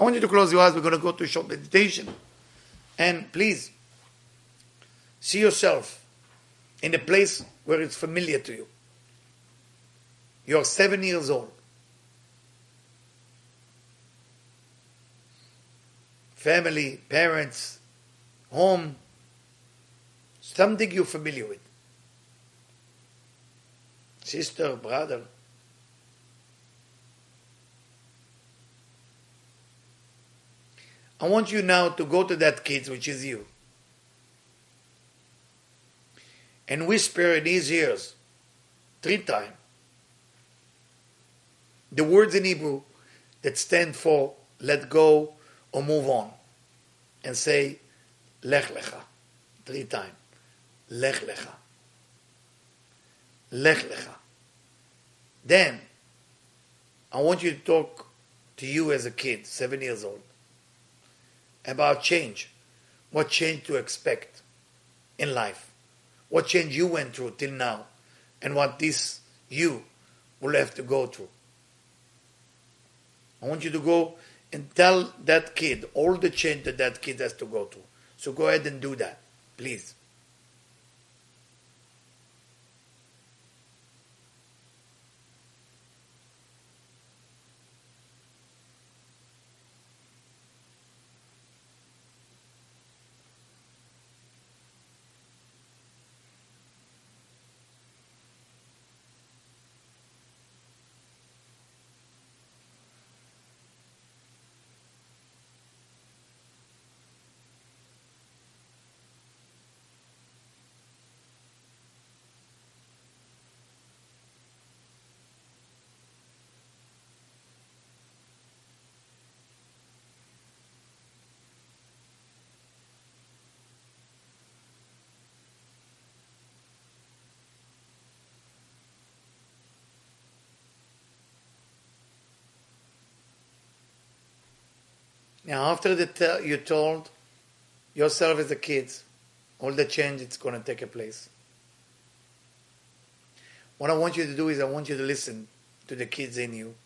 I want you to close your eyes. We're going to go to a short meditation. And please, see yourself in a place where it's familiar to you. You're seven years old. Family, parents, home, something you're familiar with. Sister, brother. I want you now to go to that kid, which is you, and whisper in his ears three times the words in Hebrew that stand for let go or move on. And say, Lech Lecha, three times. Lech Lecha. Lech Lecha. Then, I want you to talk to you as a kid, seven years old, about change. What change to expect in life. What change you went through till now. And what this you will have to go through. I want you to go and tell that kid all the change that that kid has to go through. So go ahead and do that, please. Now, after the te- you told yourself as a kid all the change it's going to take a place. What I want you to do is I want you to listen to the kids in you,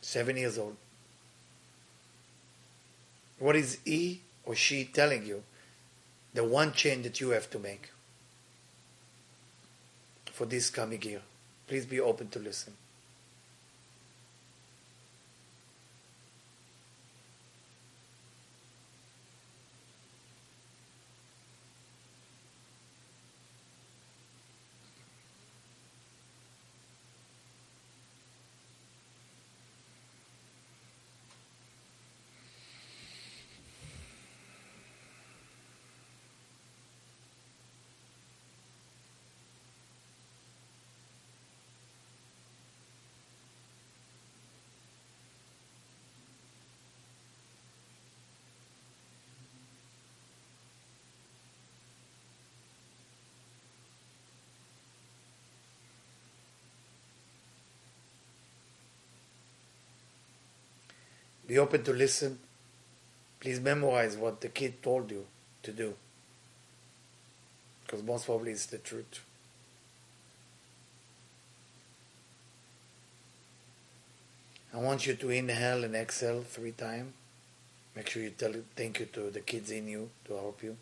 seven years old. What is he or she telling you? The one change that you have to make for this coming year. Please be open to listen. Be open to listen. Please memorize what the kid told you to do. Because most probably it's the truth. I want you to inhale and exhale three times. Make sure you tell thank you to the kids in you to help you.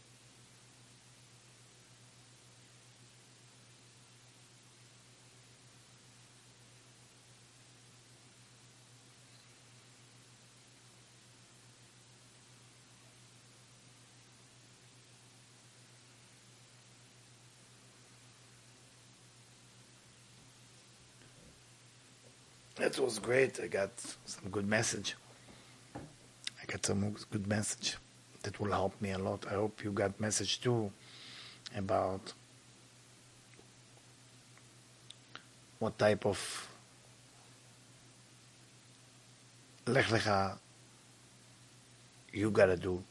That was great. I got some good message. I got some good message that will help me a lot. I hope you got message too about what type of lech lecha you gotta do